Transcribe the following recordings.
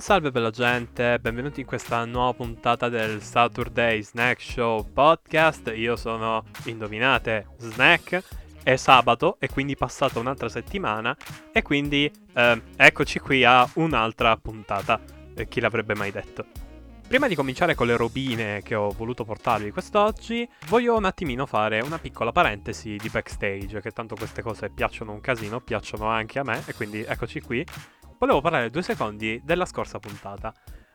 Buon salve bella gente, benvenuti in questa nuova puntata del Saturday Snack Show Podcast. Io sono, indovinate, Snack. È sabato e quindi passata un'altra settimana e quindi eh, eccoci qui a un'altra puntata. Eh, chi l'avrebbe mai detto? Prima di cominciare con le robine che ho voluto portarvi quest'oggi, voglio un attimino fare una piccola parentesi di backstage, che tanto queste cose piacciono un casino, piacciono anche a me, e quindi eccoci qui volevo parlare due secondi della scorsa puntata.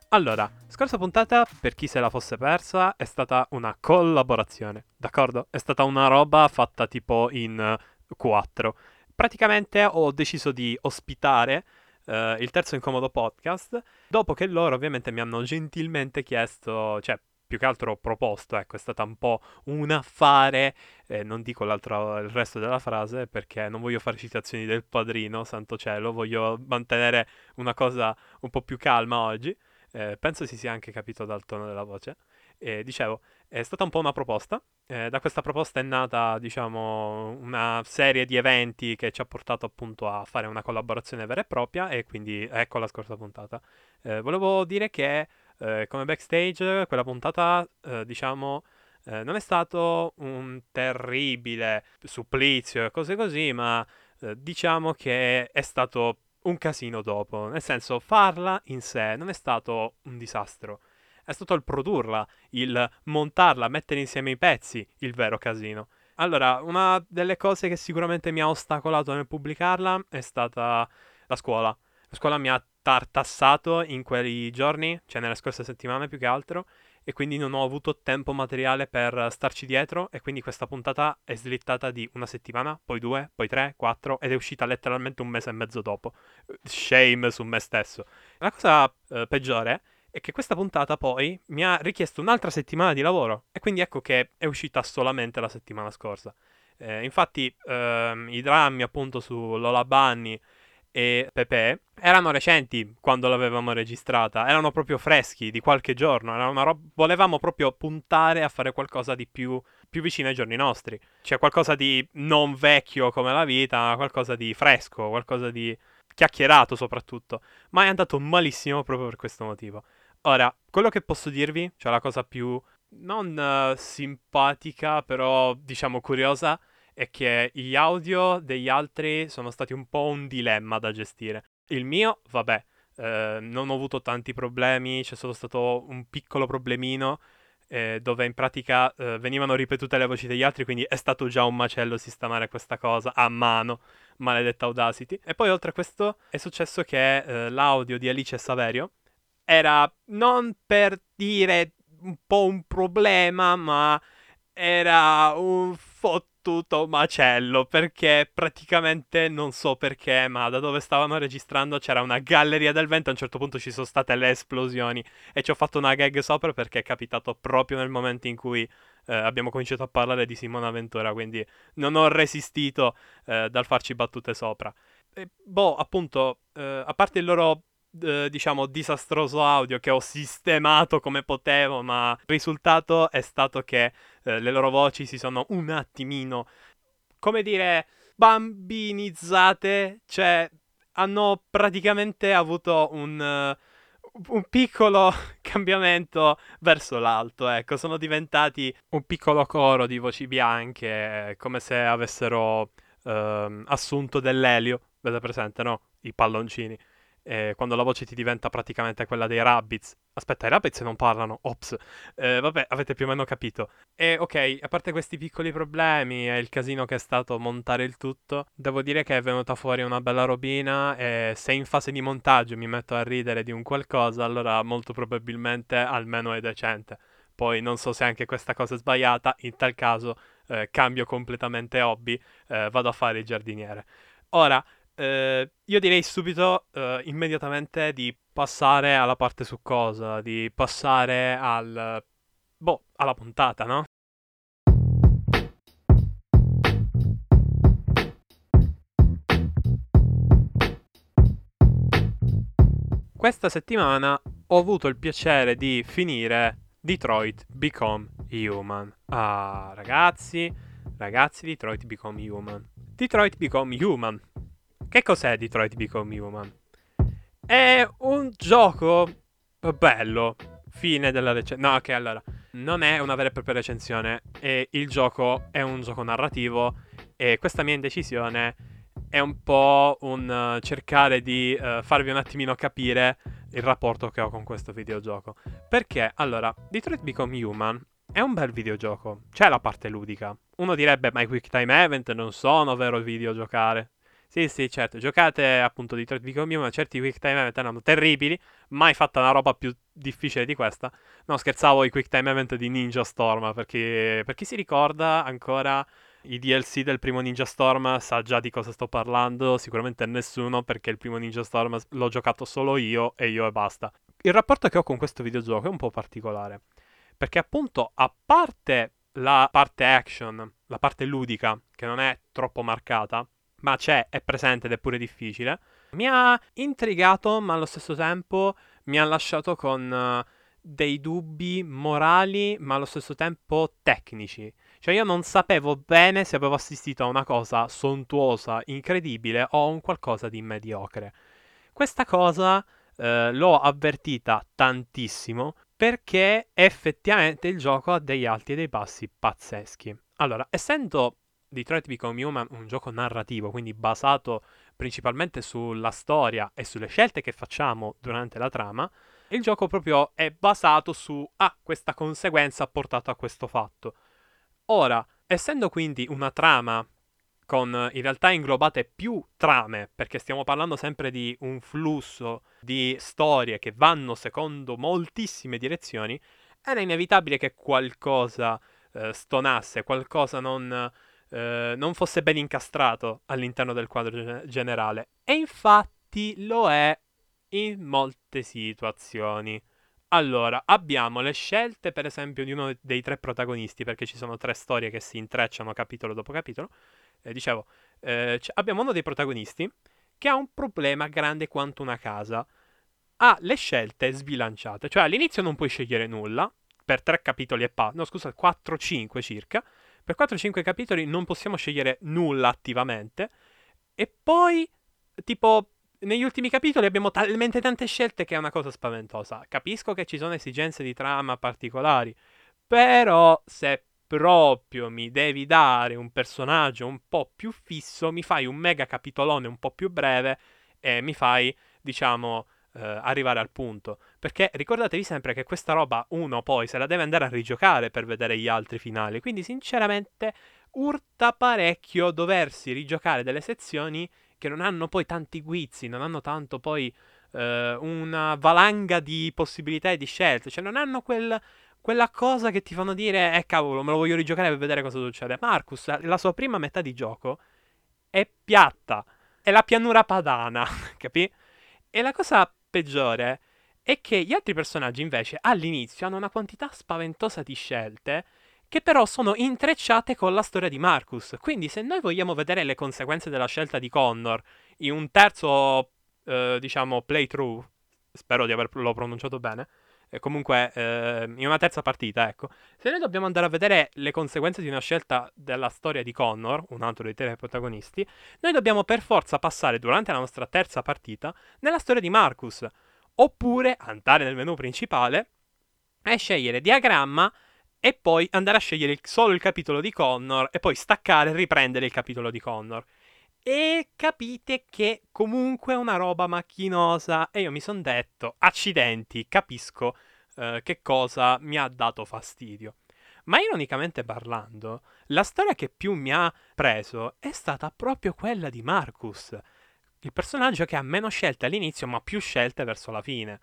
Allora, scorsa puntata, per chi se la fosse persa, è stata una collaborazione, d'accordo? È stata una roba fatta tipo in quattro. Praticamente ho deciso di ospitare uh, il terzo incomodo podcast, dopo che loro ovviamente mi hanno gentilmente chiesto, cioè più che altro proposto, ecco, è stata un po' un affare, eh, non dico il resto della frase perché non voglio fare citazioni del padrino, santo cielo, voglio mantenere una cosa un po' più calma oggi, eh, penso si sia anche capito dal tono della voce. E dicevo, è stata un po' una proposta, eh, da questa proposta è nata, diciamo, una serie di eventi che ci ha portato appunto a fare una collaborazione vera e propria e quindi ecco la scorsa puntata. Eh, volevo dire che eh, come backstage quella puntata, eh, diciamo, eh, non è stato un terribile supplizio e cose così, ma eh, diciamo che è stato un casino dopo. Nel senso, farla in sé non è stato un disastro. È stato il produrla, il montarla, mettere insieme i pezzi, il vero casino. Allora, una delle cose che sicuramente mi ha ostacolato nel pubblicarla è stata la scuola. La scuola mi ha tartassato in quei giorni, cioè nelle scorse settimane più che altro, e quindi non ho avuto tempo materiale per starci dietro e quindi questa puntata è slittata di una settimana, poi due, poi tre, quattro ed è uscita letteralmente un mese e mezzo dopo. Shame su me stesso. La cosa eh, peggiore è che questa puntata poi mi ha richiesto un'altra settimana di lavoro e quindi ecco che è uscita solamente la settimana scorsa. Eh, infatti ehm, i drammi appunto su Lola Bunny e Pepe erano recenti quando l'avevamo registrata, erano proprio freschi di qualche giorno, rob- volevamo proprio puntare a fare qualcosa di più, più vicino ai giorni nostri, cioè qualcosa di non vecchio come la vita, qualcosa di fresco, qualcosa di chiacchierato soprattutto, ma è andato malissimo proprio per questo motivo. Ora, quello che posso dirvi, cioè la cosa più non uh, simpatica, però diciamo curiosa, è che gli audio degli altri sono stati un po' un dilemma da gestire. Il mio, vabbè, eh, non ho avuto tanti problemi, c'è solo stato un piccolo problemino eh, dove in pratica eh, venivano ripetute le voci degli altri, quindi è stato già un macello sistemare questa cosa a mano, maledetta Audacity. E poi oltre a questo è successo che eh, l'audio di Alice e Saverio era non per dire un po' un problema, ma era un fottuto tutto macello perché praticamente non so perché, ma da dove stavano registrando c'era una galleria del vento. A un certo punto ci sono state le esplosioni e ci ho fatto una gag sopra perché è capitato proprio nel momento in cui eh, abbiamo cominciato a parlare di Simona Ventura. Quindi non ho resistito eh, dal farci battute sopra. E, boh, appunto, eh, a parte il loro diciamo, disastroso audio che ho sistemato come potevo, ma il risultato è stato che eh, le loro voci si sono un attimino, come dire, bambinizzate, cioè hanno praticamente avuto un, uh, un piccolo cambiamento verso l'alto, ecco, sono diventati un piccolo coro di voci bianche, come se avessero uh, assunto dell'elio, vedete presente, no? I palloncini eh, quando la voce ti diventa praticamente quella dei Rabbids. Aspetta, i Rabbids non parlano, ops. Eh, vabbè, avete più o meno capito. E ok, a parte questi piccoli problemi e il casino che è stato montare il tutto, devo dire che è venuta fuori una bella robina e se in fase di montaggio mi metto a ridere di un qualcosa, allora molto probabilmente almeno è decente. Poi non so se anche questa cosa è sbagliata, in tal caso eh, cambio completamente hobby, eh, vado a fare il giardiniere. Ora, eh, io direi subito, eh, immediatamente, di passare alla parte su cosa, di passare al... boh, alla puntata, no? Questa settimana ho avuto il piacere di finire Detroit Become Human. Ah, ragazzi, ragazzi, Detroit Become Human. Detroit Become Human che cos'è Detroit Become Human? È un gioco bello. Fine della recensione. No, ok, allora. Non è una vera e propria recensione. E il gioco è un gioco narrativo. E questa mia indecisione è un po' un uh, cercare di uh, farvi un attimino capire il rapporto che ho con questo videogioco. Perché, allora, Detroit Become Human è un bel videogioco. C'è la parte ludica. Uno direbbe, ma i quick time event non sono vero videogiocare. Sì, sì, certo. Giocate appunto Detroit Become Human, certi quick time event erano terribili. Mai fatta una roba più difficile di questa. No, scherzavo i quick time event di Ninja Storm, perché per chi si ricorda ancora i DLC del primo Ninja Storm sa già di cosa sto parlando, sicuramente nessuno perché il primo Ninja Storm l'ho giocato solo io e io e basta. Il rapporto che ho con questo videogioco è un po' particolare, perché appunto a parte la parte action, la parte ludica, che non è troppo marcata, ma c'è, è presente ed è pure difficile, mi ha intrigato, ma allo stesso tempo mi ha lasciato con uh, dei dubbi morali, ma allo stesso tempo tecnici. Cioè io non sapevo bene se avevo assistito a una cosa sontuosa, incredibile o a un qualcosa di mediocre. Questa cosa eh, l'ho avvertita tantissimo perché effettivamente il gioco ha degli alti e dei bassi pazzeschi. Allora, essendo Detroit Become Human un gioco narrativo, quindi basato principalmente sulla storia e sulle scelte che facciamo durante la trama, il gioco proprio è basato su ah, questa conseguenza ha portato a questo fatto. Ora, essendo quindi una trama con in realtà inglobate più trame, perché stiamo parlando sempre di un flusso di storie che vanno secondo moltissime direzioni, era inevitabile che qualcosa eh, stonasse, qualcosa non, eh, non, fosse ben incastrato all'interno del quadro generale. E infatti lo è in molte situazioni. Allora, abbiamo le scelte, per esempio, di uno dei tre protagonisti, perché ci sono tre storie che si intrecciano capitolo dopo capitolo. Eh, dicevo, eh, abbiamo uno dei protagonisti che ha un problema grande quanto una casa. Ha le scelte sbilanciate, cioè all'inizio non puoi scegliere nulla, per tre capitoli e pa... no scusa, 4-5 circa. Per 4-5 capitoli non possiamo scegliere nulla attivamente. E poi, tipo, negli ultimi capitoli abbiamo talmente tante scelte che è una cosa spaventosa. Capisco che ci sono esigenze di trama particolari, però se proprio mi devi dare un personaggio un po' più fisso, mi fai un mega capitolone un po' più breve e mi fai, diciamo, eh, arrivare al punto. Perché ricordatevi sempre che questa roba uno poi se la deve andare a rigiocare per vedere gli altri finali. Quindi, sinceramente, urta parecchio doversi rigiocare delle sezioni che non hanno poi tanti guizzi, non hanno tanto poi eh, una valanga di possibilità e di scelte, cioè non hanno quel, quella cosa che ti fanno dire, eh cavolo, me lo voglio rigiocare per vedere cosa succede. Marcus, la sua prima metà di gioco è piatta, è la pianura padana, capì? E la cosa peggiore è che gli altri personaggi invece all'inizio hanno una quantità spaventosa di scelte che però sono intrecciate con la storia di Marcus. Quindi se noi vogliamo vedere le conseguenze della scelta di Connor in un terzo, eh, diciamo, playthrough, spero di averlo pronunciato bene, e comunque eh, in una terza partita, ecco, se noi dobbiamo andare a vedere le conseguenze di una scelta della storia di Connor, un altro dei tre protagonisti, noi dobbiamo per forza passare durante la nostra terza partita nella storia di Marcus, oppure andare nel menu principale e scegliere diagramma e poi andare a scegliere solo il capitolo di Connor e poi staccare e riprendere il capitolo di Connor. E capite che comunque è una roba macchinosa e io mi sono detto, accidenti, capisco eh, che cosa mi ha dato fastidio. Ma ironicamente parlando, la storia che più mi ha preso è stata proprio quella di Marcus, il personaggio che ha meno scelte all'inizio ma più scelte verso la fine.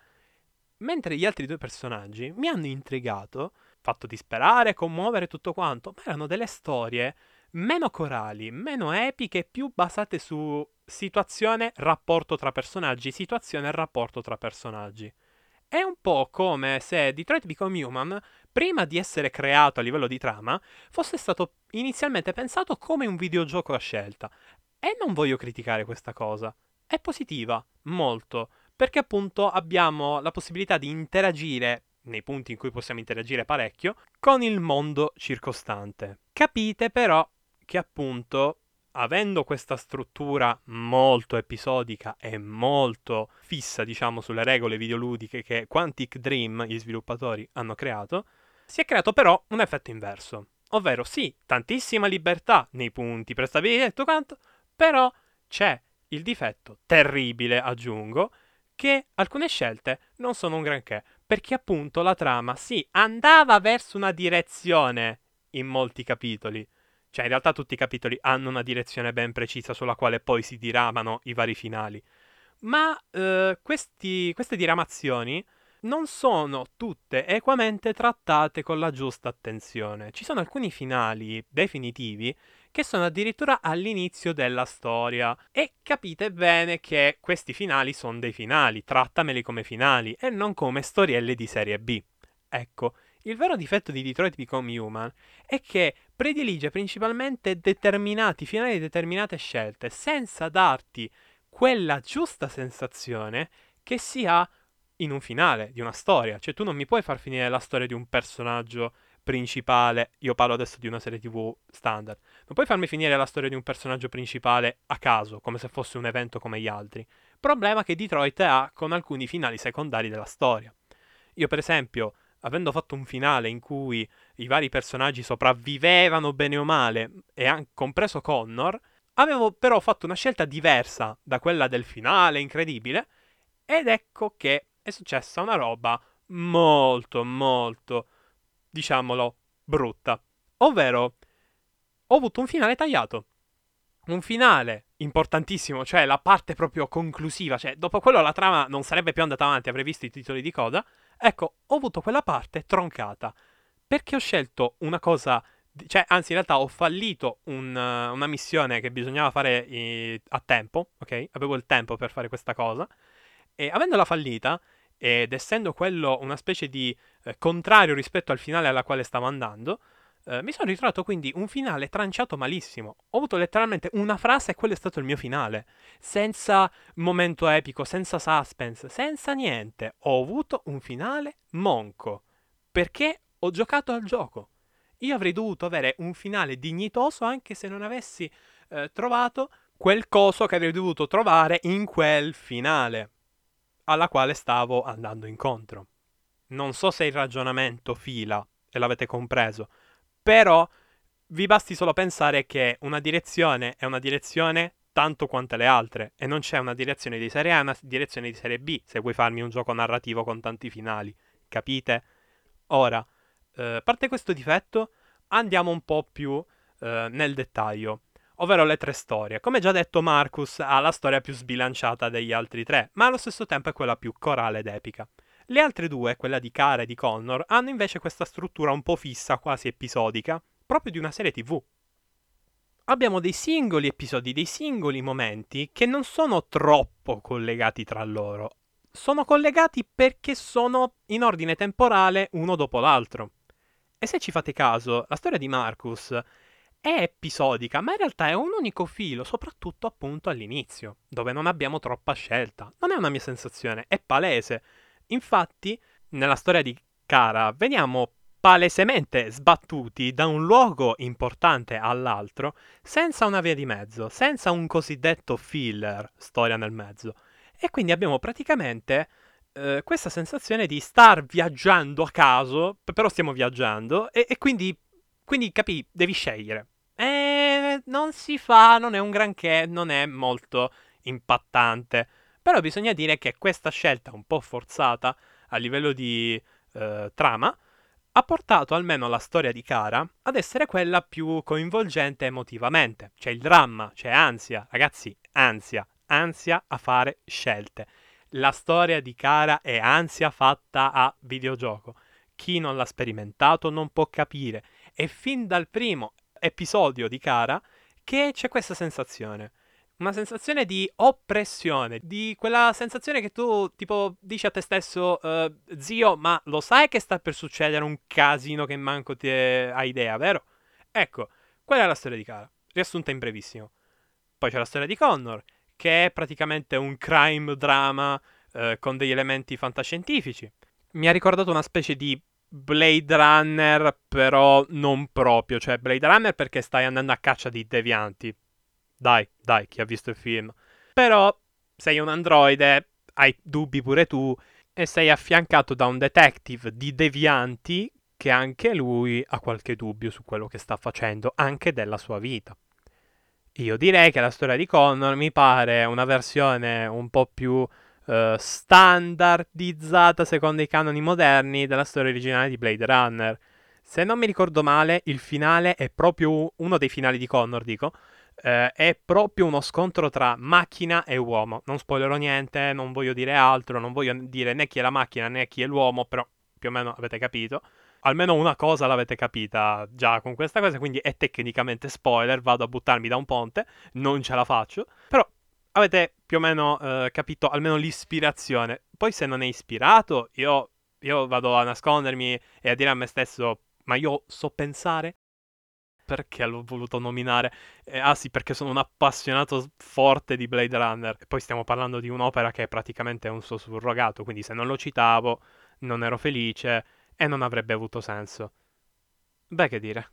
Mentre gli altri due personaggi mi hanno intrigato fatto disperare, commuovere tutto quanto, ma erano delle storie meno corali, meno epiche, più basate su situazione, rapporto tra personaggi, situazione rapporto tra personaggi. È un po' come se Detroit Become Human, prima di essere creato a livello di trama, fosse stato inizialmente pensato come un videogioco a scelta. E non voglio criticare questa cosa. È positiva, molto, perché appunto abbiamo la possibilità di interagire nei punti in cui possiamo interagire parecchio, con il mondo circostante. Capite però che appunto avendo questa struttura molto episodica e molto fissa, diciamo, sulle regole videoludiche che Quantic Dream, gli sviluppatori, hanno creato, si è creato però un effetto inverso. Ovvero, sì, tantissima libertà nei punti prestabiliti e tutto quanto, però c'è il difetto terribile, aggiungo, che alcune scelte non sono un granché, perché appunto la trama, sì, andava verso una direzione in molti capitoli, cioè in realtà tutti i capitoli hanno una direzione ben precisa sulla quale poi si diramano i vari finali, ma eh, questi, queste diramazioni non sono tutte equamente trattate con la giusta attenzione. Ci sono alcuni finali definitivi che sono addirittura all'inizio della storia. E capite bene che questi finali sono dei finali, trattameli come finali e non come storielle di serie B. Ecco, il vero difetto di Detroit Become Human è che predilige principalmente determinati finali e determinate scelte, senza darti quella giusta sensazione che si ha in un finale di una storia. Cioè, tu non mi puoi far finire la storia di un personaggio principale. Io parlo adesso di una serie TV standard. Non puoi farmi finire la storia di un personaggio principale a caso, come se fosse un evento come gli altri. Problema che Detroit ha con alcuni finali secondari della storia. Io, per esempio, avendo fatto un finale in cui i vari personaggi sopravvivevano bene o male, e anche compreso Connor, avevo però fatto una scelta diversa da quella del finale incredibile, ed ecco che è successa una roba molto, molto, diciamolo, brutta. Ovvero, ho avuto un finale tagliato. Un finale importantissimo, cioè la parte proprio conclusiva, cioè dopo quello la trama non sarebbe più andata avanti, avrei visto i titoli di coda. Ecco, ho avuto quella parte troncata. Perché ho scelto una cosa cioè, anzi, in realtà ho fallito un, una missione che bisognava fare i, a tempo, ok? Avevo il tempo per fare questa cosa. E avendola fallita, ed essendo quello una specie di eh, contrario rispetto al finale alla quale stavo andando, eh, mi sono ritrovato quindi un finale tranciato malissimo. Ho avuto letteralmente una frase e quello è stato il mio finale. Senza momento epico, senza suspense, senza niente. Ho avuto un finale monco. Perché ho giocato al gioco. Io avrei dovuto avere un finale dignitoso anche se non avessi eh, trovato quel coso che avrei dovuto trovare in quel finale alla quale stavo andando incontro. Non so se il ragionamento fila e l'avete compreso, però vi basti solo pensare che una direzione è una direzione tanto quante le altre e non c'è una direzione di serie A e una direzione di serie B se vuoi farmi un gioco narrativo con tanti finali, capite? Ora, eh, parte questo difetto, andiamo un po' più eh, nel dettaglio ovvero le tre storie. Come già detto, Marcus ha la storia più sbilanciata degli altri tre, ma allo stesso tempo è quella più corale ed epica. Le altre due, quella di Kara e di Connor, hanno invece questa struttura un po' fissa, quasi episodica, proprio di una serie TV. Abbiamo dei singoli episodi, dei singoli momenti che non sono troppo collegati tra loro. Sono collegati perché sono in ordine temporale uno dopo l'altro. E se ci fate caso, la storia di Marcus è episodica, ma in realtà è un unico filo, soprattutto appunto all'inizio, dove non abbiamo troppa scelta. Non è una mia sensazione, è palese. Infatti, nella storia di Kara veniamo palesemente sbattuti da un luogo importante all'altro senza una via di mezzo, senza un cosiddetto filler, storia nel mezzo. E quindi abbiamo praticamente eh, questa sensazione di star viaggiando a caso, però stiamo viaggiando, e, e quindi, quindi capì, devi scegliere. Non si fa, non è un granché, non è molto impattante. Però bisogna dire che questa scelta un po' forzata a livello di eh, trama ha portato almeno la storia di Kara ad essere quella più coinvolgente emotivamente. C'è il dramma, c'è ansia, ragazzi, ansia, ansia a fare scelte. La storia di Kara è ansia fatta a videogioco. Chi non l'ha sperimentato non può capire. E fin dal primo episodio di Kara che c'è questa sensazione. Una sensazione di oppressione, di quella sensazione che tu tipo dici a te stesso, uh, zio, ma lo sai che sta per succedere un casino che manco ti hai idea, vero? Ecco, quella è la storia di Kara, riassunta in brevissimo. Poi c'è la storia di Connor, che è praticamente un crime drama uh, con degli elementi fantascientifici. Mi ha ricordato una specie di Blade Runner, però non proprio. Cioè, Blade Runner perché stai andando a caccia di devianti. dai, dai, chi ha visto il film. Però sei un androide, hai dubbi pure tu, e sei affiancato da un detective di devianti che anche lui ha qualche dubbio su quello che sta facendo, anche della sua vita. Io direi che la storia di Connor mi pare una versione un po' più uh, standardizzata secondo i canoni moderni della storia originale di Blade Runner. Se non mi ricordo male, il finale è proprio uno dei finali di Connor, dico. Uh, è proprio uno scontro tra macchina e uomo. Non spoilerò niente, non voglio dire altro, non voglio dire né chi è la macchina né chi è l'uomo, però più o meno avete capito almeno una cosa l'avete capita già con questa cosa, quindi è tecnicamente spoiler, vado a buttarmi da un ponte, non ce la faccio, però avete più o meno eh, capito almeno l'ispirazione. Poi se non è ispirato, io, io vado a nascondermi e a dire a me stesso, ma io so pensare? Perché l'ho voluto nominare? Eh, ah sì, perché sono un appassionato forte di Blade Runner. E poi stiamo parlando di un'opera che è praticamente un suo surrogato, quindi se non lo citavo non ero felice e non avrebbe avuto senso. Beh, che dire.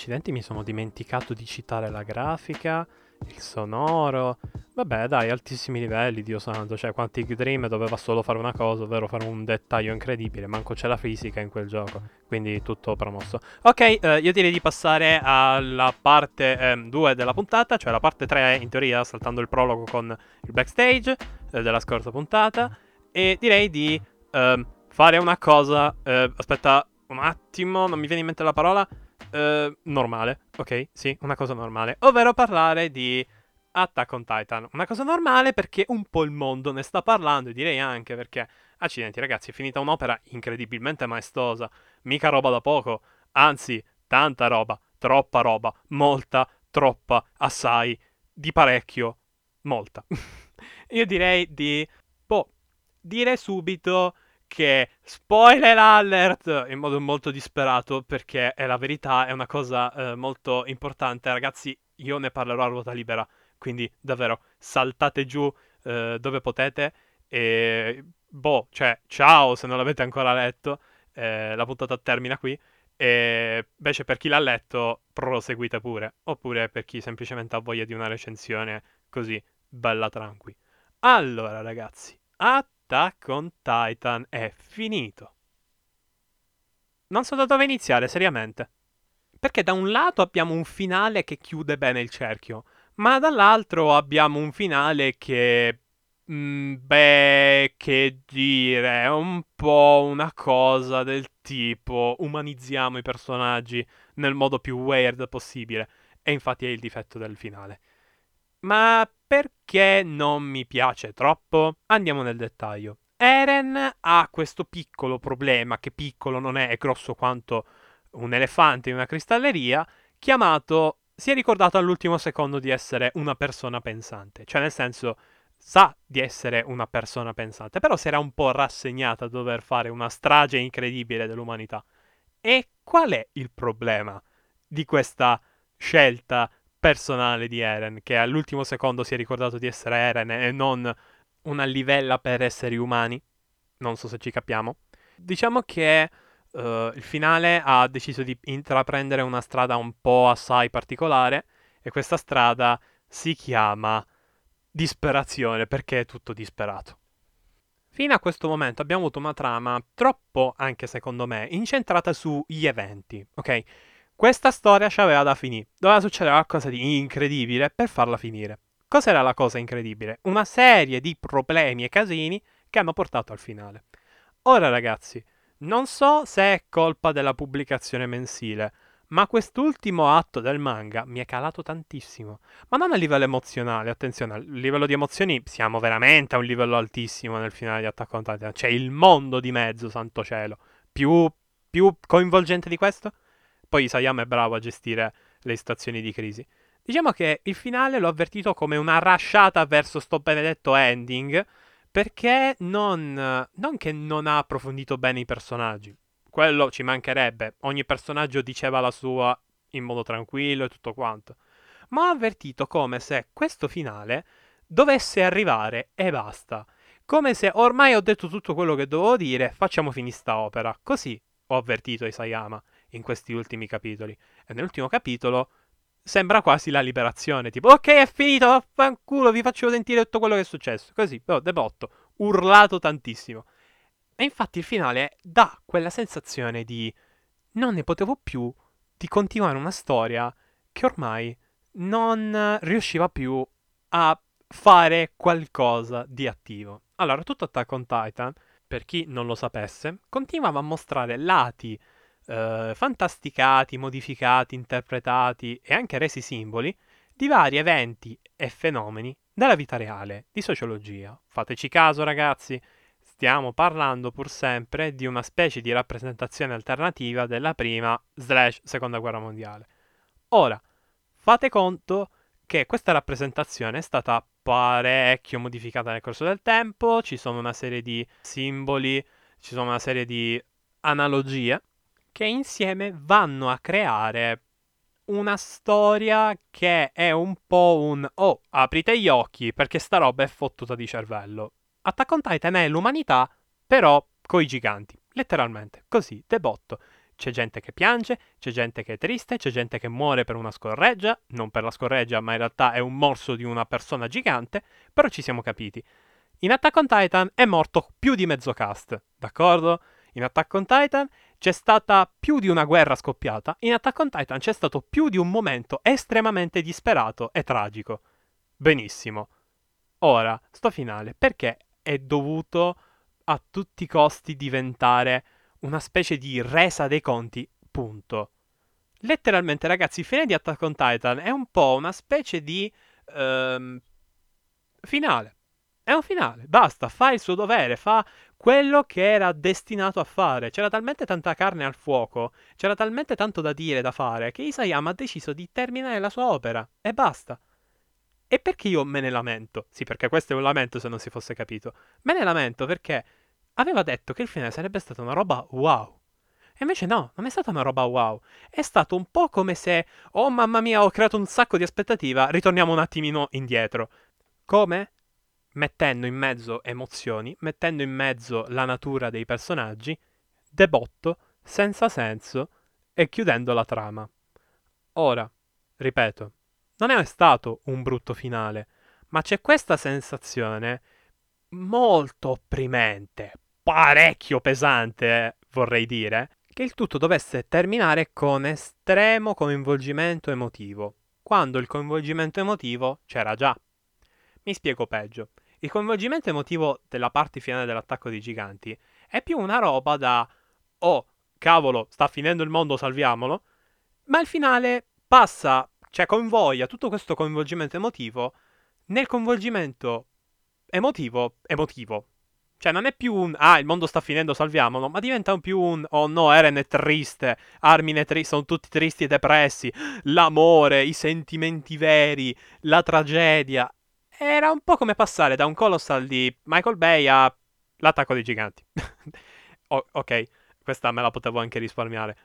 Accidenti, mi sono dimenticato di citare la grafica, il sonoro. Vabbè, dai, altissimi livelli, Dio santo. Cioè, Quantic Dream doveva solo fare una cosa, ovvero fare un dettaglio incredibile. Manco c'è la fisica in quel gioco. Quindi tutto promosso. Ok, eh, io direi di passare alla parte 2 eh, della puntata, cioè la parte 3, in teoria, saltando il prologo con il backstage eh, della scorsa puntata. E direi di ehm, fare una cosa. Eh, aspetta un attimo, non mi viene in mente la parola. Uh, normale, ok? Sì, una cosa normale. Ovvero parlare di Attack on Titan. Una cosa normale perché un po' il mondo ne sta parlando e direi anche perché, accidenti ragazzi, è finita un'opera incredibilmente maestosa. Mica roba da poco, anzi, tanta roba, troppa roba, molta, troppa, assai, di parecchio, molta. Io direi di, boh, dire subito che spoiler alert in modo molto disperato perché è la verità, è una cosa eh, molto importante. Ragazzi, io ne parlerò a ruota libera, quindi davvero saltate giù eh, dove potete e boh, cioè ciao se non l'avete ancora letto, eh, la puntata termina qui. E invece per chi l'ha letto proseguite pure, oppure per chi semplicemente ha voglia di una recensione così bella tranqui. Allora ragazzi, a Attack on Titan è finito. Non so da dove iniziare, seriamente. Perché da un lato abbiamo un finale che chiude bene il cerchio, ma dall'altro abbiamo un finale che... Mm, beh, che dire, è un po' una cosa del tipo umanizziamo i personaggi nel modo più weird possibile. E infatti è il difetto del finale. Ma perché non mi piace troppo? Andiamo nel dettaglio. Eren ha questo piccolo problema, che piccolo non è, è grosso quanto un elefante in una cristalleria, chiamato si è ricordato all'ultimo secondo di essere una persona pensante, cioè nel senso sa di essere una persona pensante, però si era un po' rassegnata a dover fare una strage incredibile dell'umanità. E qual è il problema di questa scelta personale di Eren, che all'ultimo secondo si è ricordato di essere Eren e non una livella per esseri umani. Non so se ci capiamo. Diciamo che uh, il finale ha deciso di intraprendere una strada un po' assai particolare e questa strada si chiama disperazione perché è tutto disperato. Fino a questo momento abbiamo avuto una trama troppo, anche secondo me, incentrata sugli eventi, ok? Questa storia ci aveva da finire. Doveva succedere qualcosa di incredibile per farla finire. Cos'era la cosa incredibile? Una serie di problemi e casini che hanno portato al finale. Ora ragazzi, non so se è colpa della pubblicazione mensile, ma quest'ultimo atto del manga mi è calato tantissimo. Ma non a livello emozionale, attenzione, a livello di emozioni siamo veramente a un livello altissimo nel finale di Attack on Titan. C'è il mondo di mezzo, santo cielo. Più, più coinvolgente di questo? Poi Isayama è bravo a gestire le situazioni di crisi. Diciamo che il finale l'ho avvertito come una rasciata verso sto benedetto ending, perché non, non che non ha approfondito bene i personaggi. Quello ci mancherebbe. Ogni personaggio diceva la sua in modo tranquillo e tutto quanto. Ma ho avvertito come se questo finale dovesse arrivare e basta come se ormai ho detto tutto quello che dovevo dire, facciamo finire sta opera. Così ho avvertito Isayama in questi ultimi capitoli. E nell'ultimo capitolo sembra quasi la liberazione, tipo ok è finito, vaffanculo, vi faccio sentire tutto quello che è successo. Così, oh, debotto, urlato tantissimo. E infatti il finale dà quella sensazione di non ne potevo più di continuare una storia che ormai non riusciva più a fare qualcosa di attivo. Allora, tutto Attack on Titan, per chi non lo sapesse, continuava a mostrare lati eh, fantasticati, modificati, interpretati e anche resi simboli di vari eventi e fenomeni della vita reale, di sociologia. Fateci caso, ragazzi, stiamo parlando pur sempre di una specie di rappresentazione alternativa della prima slash seconda guerra mondiale. Ora, fate conto che questa rappresentazione è stata parecchio modificata nel corso del tempo, ci sono una serie di simboli, ci sono una serie di analogie che insieme vanno a creare una storia che è un po' un oh, aprite gli occhi perché sta roba è fottuta di cervello. Attack on Titan è l'umanità, però coi giganti, letteralmente, così, debotto. C'è gente che piange, c'è gente che è triste, c'è gente che muore per una scorreggia, non per la scorreggia, ma in realtà è un morso di una persona gigante, però ci siamo capiti. In Attack on Titan è morto più di mezzo cast, d'accordo? In Attack on Titan c'è stata più di una guerra scoppiata, in Attack on Titan c'è stato più di un momento estremamente disperato e tragico. Benissimo. Ora, sto finale, perché è dovuto a tutti i costi diventare una specie di resa dei conti, punto. Letteralmente, ragazzi, il finale di Attack on Titan è un po' una specie di ehm, finale. È un finale, basta, fa il suo dovere, fa quello che era destinato a fare. C'era talmente tanta carne al fuoco, c'era talmente tanto da dire, da fare, che Isayama ha deciso di terminare la sua opera. E basta. E perché io me ne lamento? Sì, perché questo è un lamento se non si fosse capito. Me ne lamento perché aveva detto che il finale sarebbe stata una roba wow. E invece no, non è stata una roba wow. È stato un po' come se, oh mamma mia, ho creato un sacco di aspettativa, ritorniamo un attimino indietro. Come? Mettendo in mezzo emozioni, mettendo in mezzo la natura dei personaggi, debotto, senza senso e chiudendo la trama. Ora, ripeto, non è stato un brutto finale, ma c'è questa sensazione molto opprimente, parecchio pesante, vorrei dire, che il tutto dovesse terminare con estremo coinvolgimento emotivo, quando il coinvolgimento emotivo c'era già. Mi spiego peggio. Il coinvolgimento emotivo della parte finale dell'attacco dei giganti è più una roba da oh, cavolo, sta finendo il mondo, salviamolo. Ma il finale passa, cioè coinvoglia tutto questo coinvolgimento emotivo nel coinvolgimento emotivo emotivo. Cioè non è più un ah, il mondo sta finendo, salviamolo, ma diventa un più un oh no, Eren è triste, Armin è triste, sono tutti tristi e depressi, l'amore, i sentimenti veri, la tragedia era un po' come passare da un Colossal di Michael Bay a L'attacco dei giganti. o- ok, questa me la potevo anche risparmiare.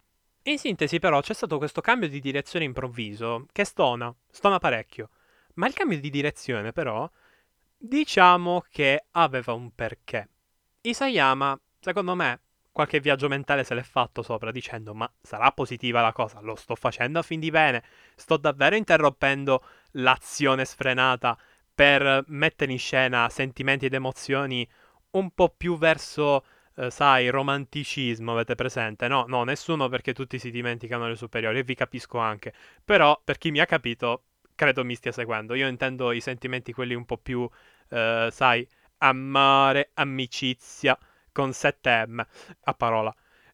In sintesi, però, c'è stato questo cambio di direzione improvviso che stona, stona parecchio. Ma il cambio di direzione, però, diciamo che aveva un perché. Isayama, secondo me, qualche viaggio mentale se l'è fatto sopra dicendo ma sarà positiva la cosa, lo sto facendo a fin di bene, sto davvero interrompendo l'azione sfrenata per mettere in scena sentimenti ed emozioni un po' più verso, eh, sai, romanticismo, avete presente? No, no, nessuno perché tutti si dimenticano le superiori e vi capisco anche. Però, per chi mi ha capito, credo mi stia seguendo. Io intendo i sentimenti quelli un po' più, eh, sai, amare, amicizia, con 7M a parola.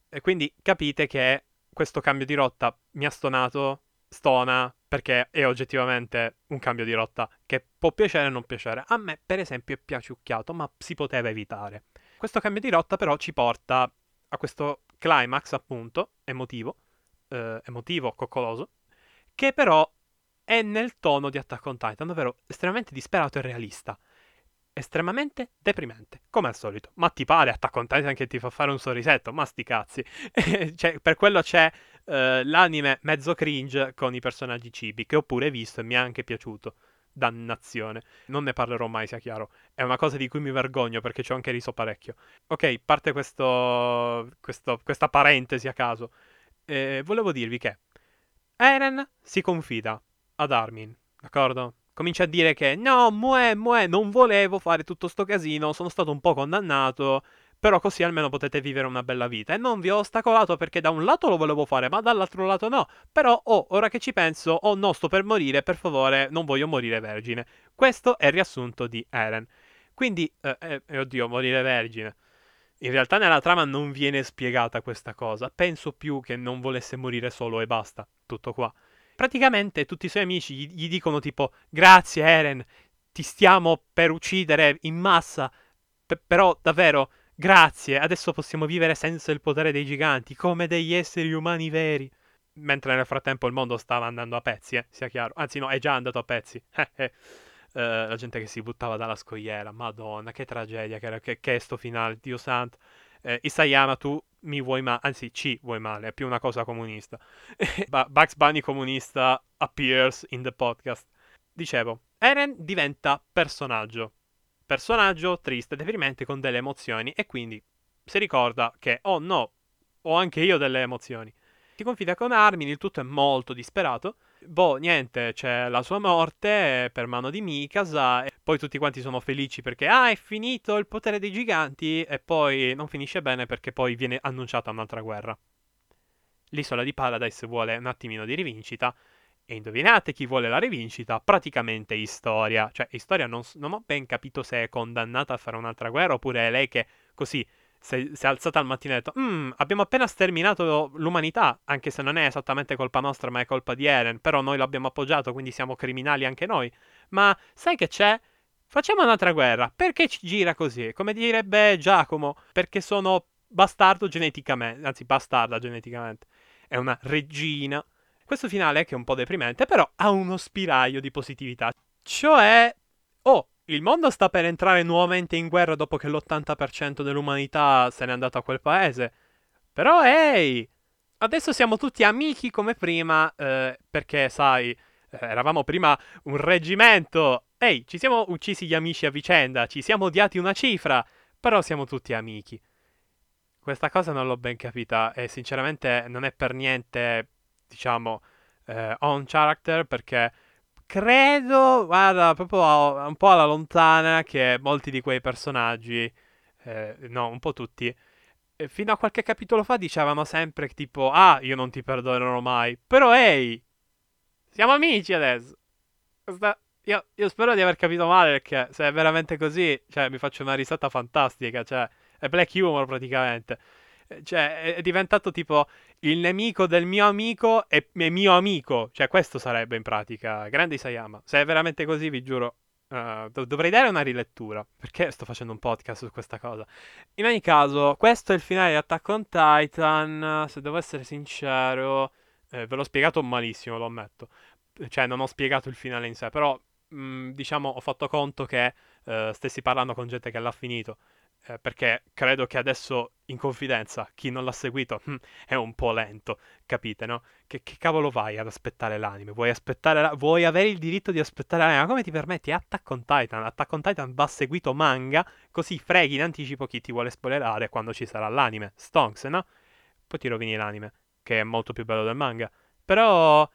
E quindi capite che questo cambio di rotta mi ha stonato, stona, perché è oggettivamente un cambio di rotta che può piacere o non piacere. A me, per esempio, è piaciucchiato, ma si poteva evitare. Questo cambio di rotta, però, ci porta a questo climax, appunto, emotivo, eh, emotivo, coccoloso, che però è nel tono di Attack on Titan, ovvero estremamente disperato e realista. Estremamente deprimente, come al solito. Ma ti pare Attack on Titan che ti fa fare un sorrisetto? Ma sti cazzi. cioè, per quello c'è uh, l'anime mezzo cringe con i personaggi cibi, che ho pure visto e mi è anche piaciuto. dannazione. Non ne parlerò mai, sia chiaro. È una cosa di cui mi vergogno perché ci ho anche riso parecchio. Ok, parte questo, questo, questa parentesi a caso. Eh, volevo dirvi che Eren si confida ad Armin, d'accordo? Comincia a dire che no, muè, muè, non volevo fare tutto sto casino, sono stato un po' condannato, però così almeno potete vivere una bella vita. E non vi ho ostacolato perché da un lato lo volevo fare, ma dall'altro lato no. Però, oh, ora che ci penso, oh no, sto per morire, per favore, non voglio morire vergine. Questo è il riassunto di Eren. Quindi, eh, eh, oddio, morire vergine. In realtà nella trama non viene spiegata questa cosa. Penso più che non volesse morire solo e basta. Tutto qua. Praticamente tutti i suoi amici gli, gli dicono tipo grazie Eren, ti stiamo per uccidere in massa. P- però davvero Grazie, adesso possiamo vivere senza il potere dei giganti, come degli esseri umani veri. Mentre nel frattempo il mondo stava andando a pezzi, eh, sia chiaro. Anzi, no, è già andato a pezzi. uh, la gente che si buttava dalla scogliera. Madonna, che tragedia che, che, che è sto finale, Dio santo. Eh, Isayama, tu mi vuoi male, anzi ci vuoi male, è più una cosa comunista. Bugs Bunny comunista appears in the podcast. Dicevo, Eren diventa personaggio personaggio triste, deprimente, con delle emozioni e quindi si ricorda che, oh no, ho anche io delle emozioni. Si confida con Armin, il tutto è molto disperato. Boh, niente, c'è la sua morte per mano di Mikasa e poi tutti quanti sono felici perché ah, è finito il potere dei giganti e poi non finisce bene perché poi viene annunciata un'altra guerra. L'isola di Paradise vuole un attimino di rivincita e indovinate chi vuole la rivincita? Praticamente Historia. Cioè, Historia non, non, ho ben capito se è condannata a fare un'altra guerra oppure è lei che così si, è alzata al mattino e ha detto mm, abbiamo appena sterminato l'umanità, anche se non è esattamente colpa nostra ma è colpa di Eren, però noi l'abbiamo appoggiato quindi siamo criminali anche noi. Ma sai che c'è? Facciamo un'altra guerra. Perché ci gira così? Come direbbe Giacomo, perché sono bastardo geneticamente, anzi bastarda geneticamente. È una regina questo finale, che è un po' deprimente, però ha uno spiraglio di positività. Cioè, oh, il mondo sta per entrare nuovamente in guerra dopo che l'80% dell'umanità se n'è andato a quel paese. Però, ehi, adesso siamo tutti amici come prima, eh, perché, sai, eh, eravamo prima un reggimento. Ehi, ci siamo uccisi gli amici a vicenda, ci siamo odiati una cifra, però siamo tutti amici. Questa cosa non l'ho ben capita e sinceramente non è per niente diciamo, eh, on character perché credo, guarda, proprio a, un po' alla lontana che molti di quei personaggi, eh, no, un po' tutti, eh, fino a qualche capitolo fa dicevano sempre tipo, ah, io non ti perdonerò mai, però ehi, siamo amici adesso. Questa... Io, io, spero di aver capito male perché se è veramente così, cioè, mi faccio una risata fantastica, cioè, è black humor praticamente. Cioè, è diventato tipo il nemico del mio amico è mio amico. Cioè, questo sarebbe in pratica. Grande Isayama. Se è veramente così, vi giuro. Uh, dov- dovrei dare una rilettura. Perché sto facendo un podcast su questa cosa? In ogni caso, questo è il finale di Attack on Titan. Se devo essere sincero, eh, ve l'ho spiegato malissimo, lo ammetto. Cioè, non ho spiegato il finale in sé. Però, mh, mm, diciamo, ho fatto conto che uh, stessi parlando con gente che l'ha finito eh, perché credo che adesso in confidenza chi non l'ha seguito hm, è un po' lento, capite, no? Che, che cavolo vai ad aspettare l'anime? Vuoi aspettare la... Vuoi avere il diritto di aspettare l'anime? Ma come ti permetti? Attack on Titan. Attack on Titan va seguito manga, così freghi in anticipo chi ti vuole spoilerare quando ci sarà l'anime. Stonks, no? Poi ti rovini l'anime, che è molto più bello del manga. Però...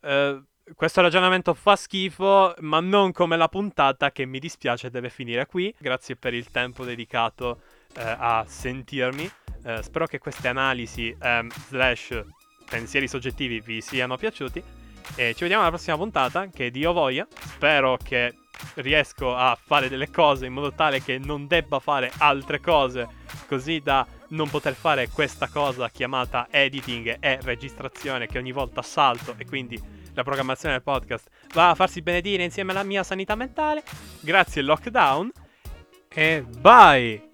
Eh, questo ragionamento fa schifo, ma non come la puntata che mi dispiace deve finire qui. Grazie per il tempo dedicato eh, a sentirmi. Eh, spero che queste analisi ehm, slash pensieri soggettivi vi siano piaciuti. E ci vediamo alla prossima puntata, che Dio voglia. Spero che riesco a fare delle cose in modo tale che non debba fare altre cose, così da non poter fare questa cosa chiamata editing e registrazione che ogni volta salto e quindi la programmazione del podcast va a farsi benedire insieme alla mia sanità mentale. Grazie lockdown e bye!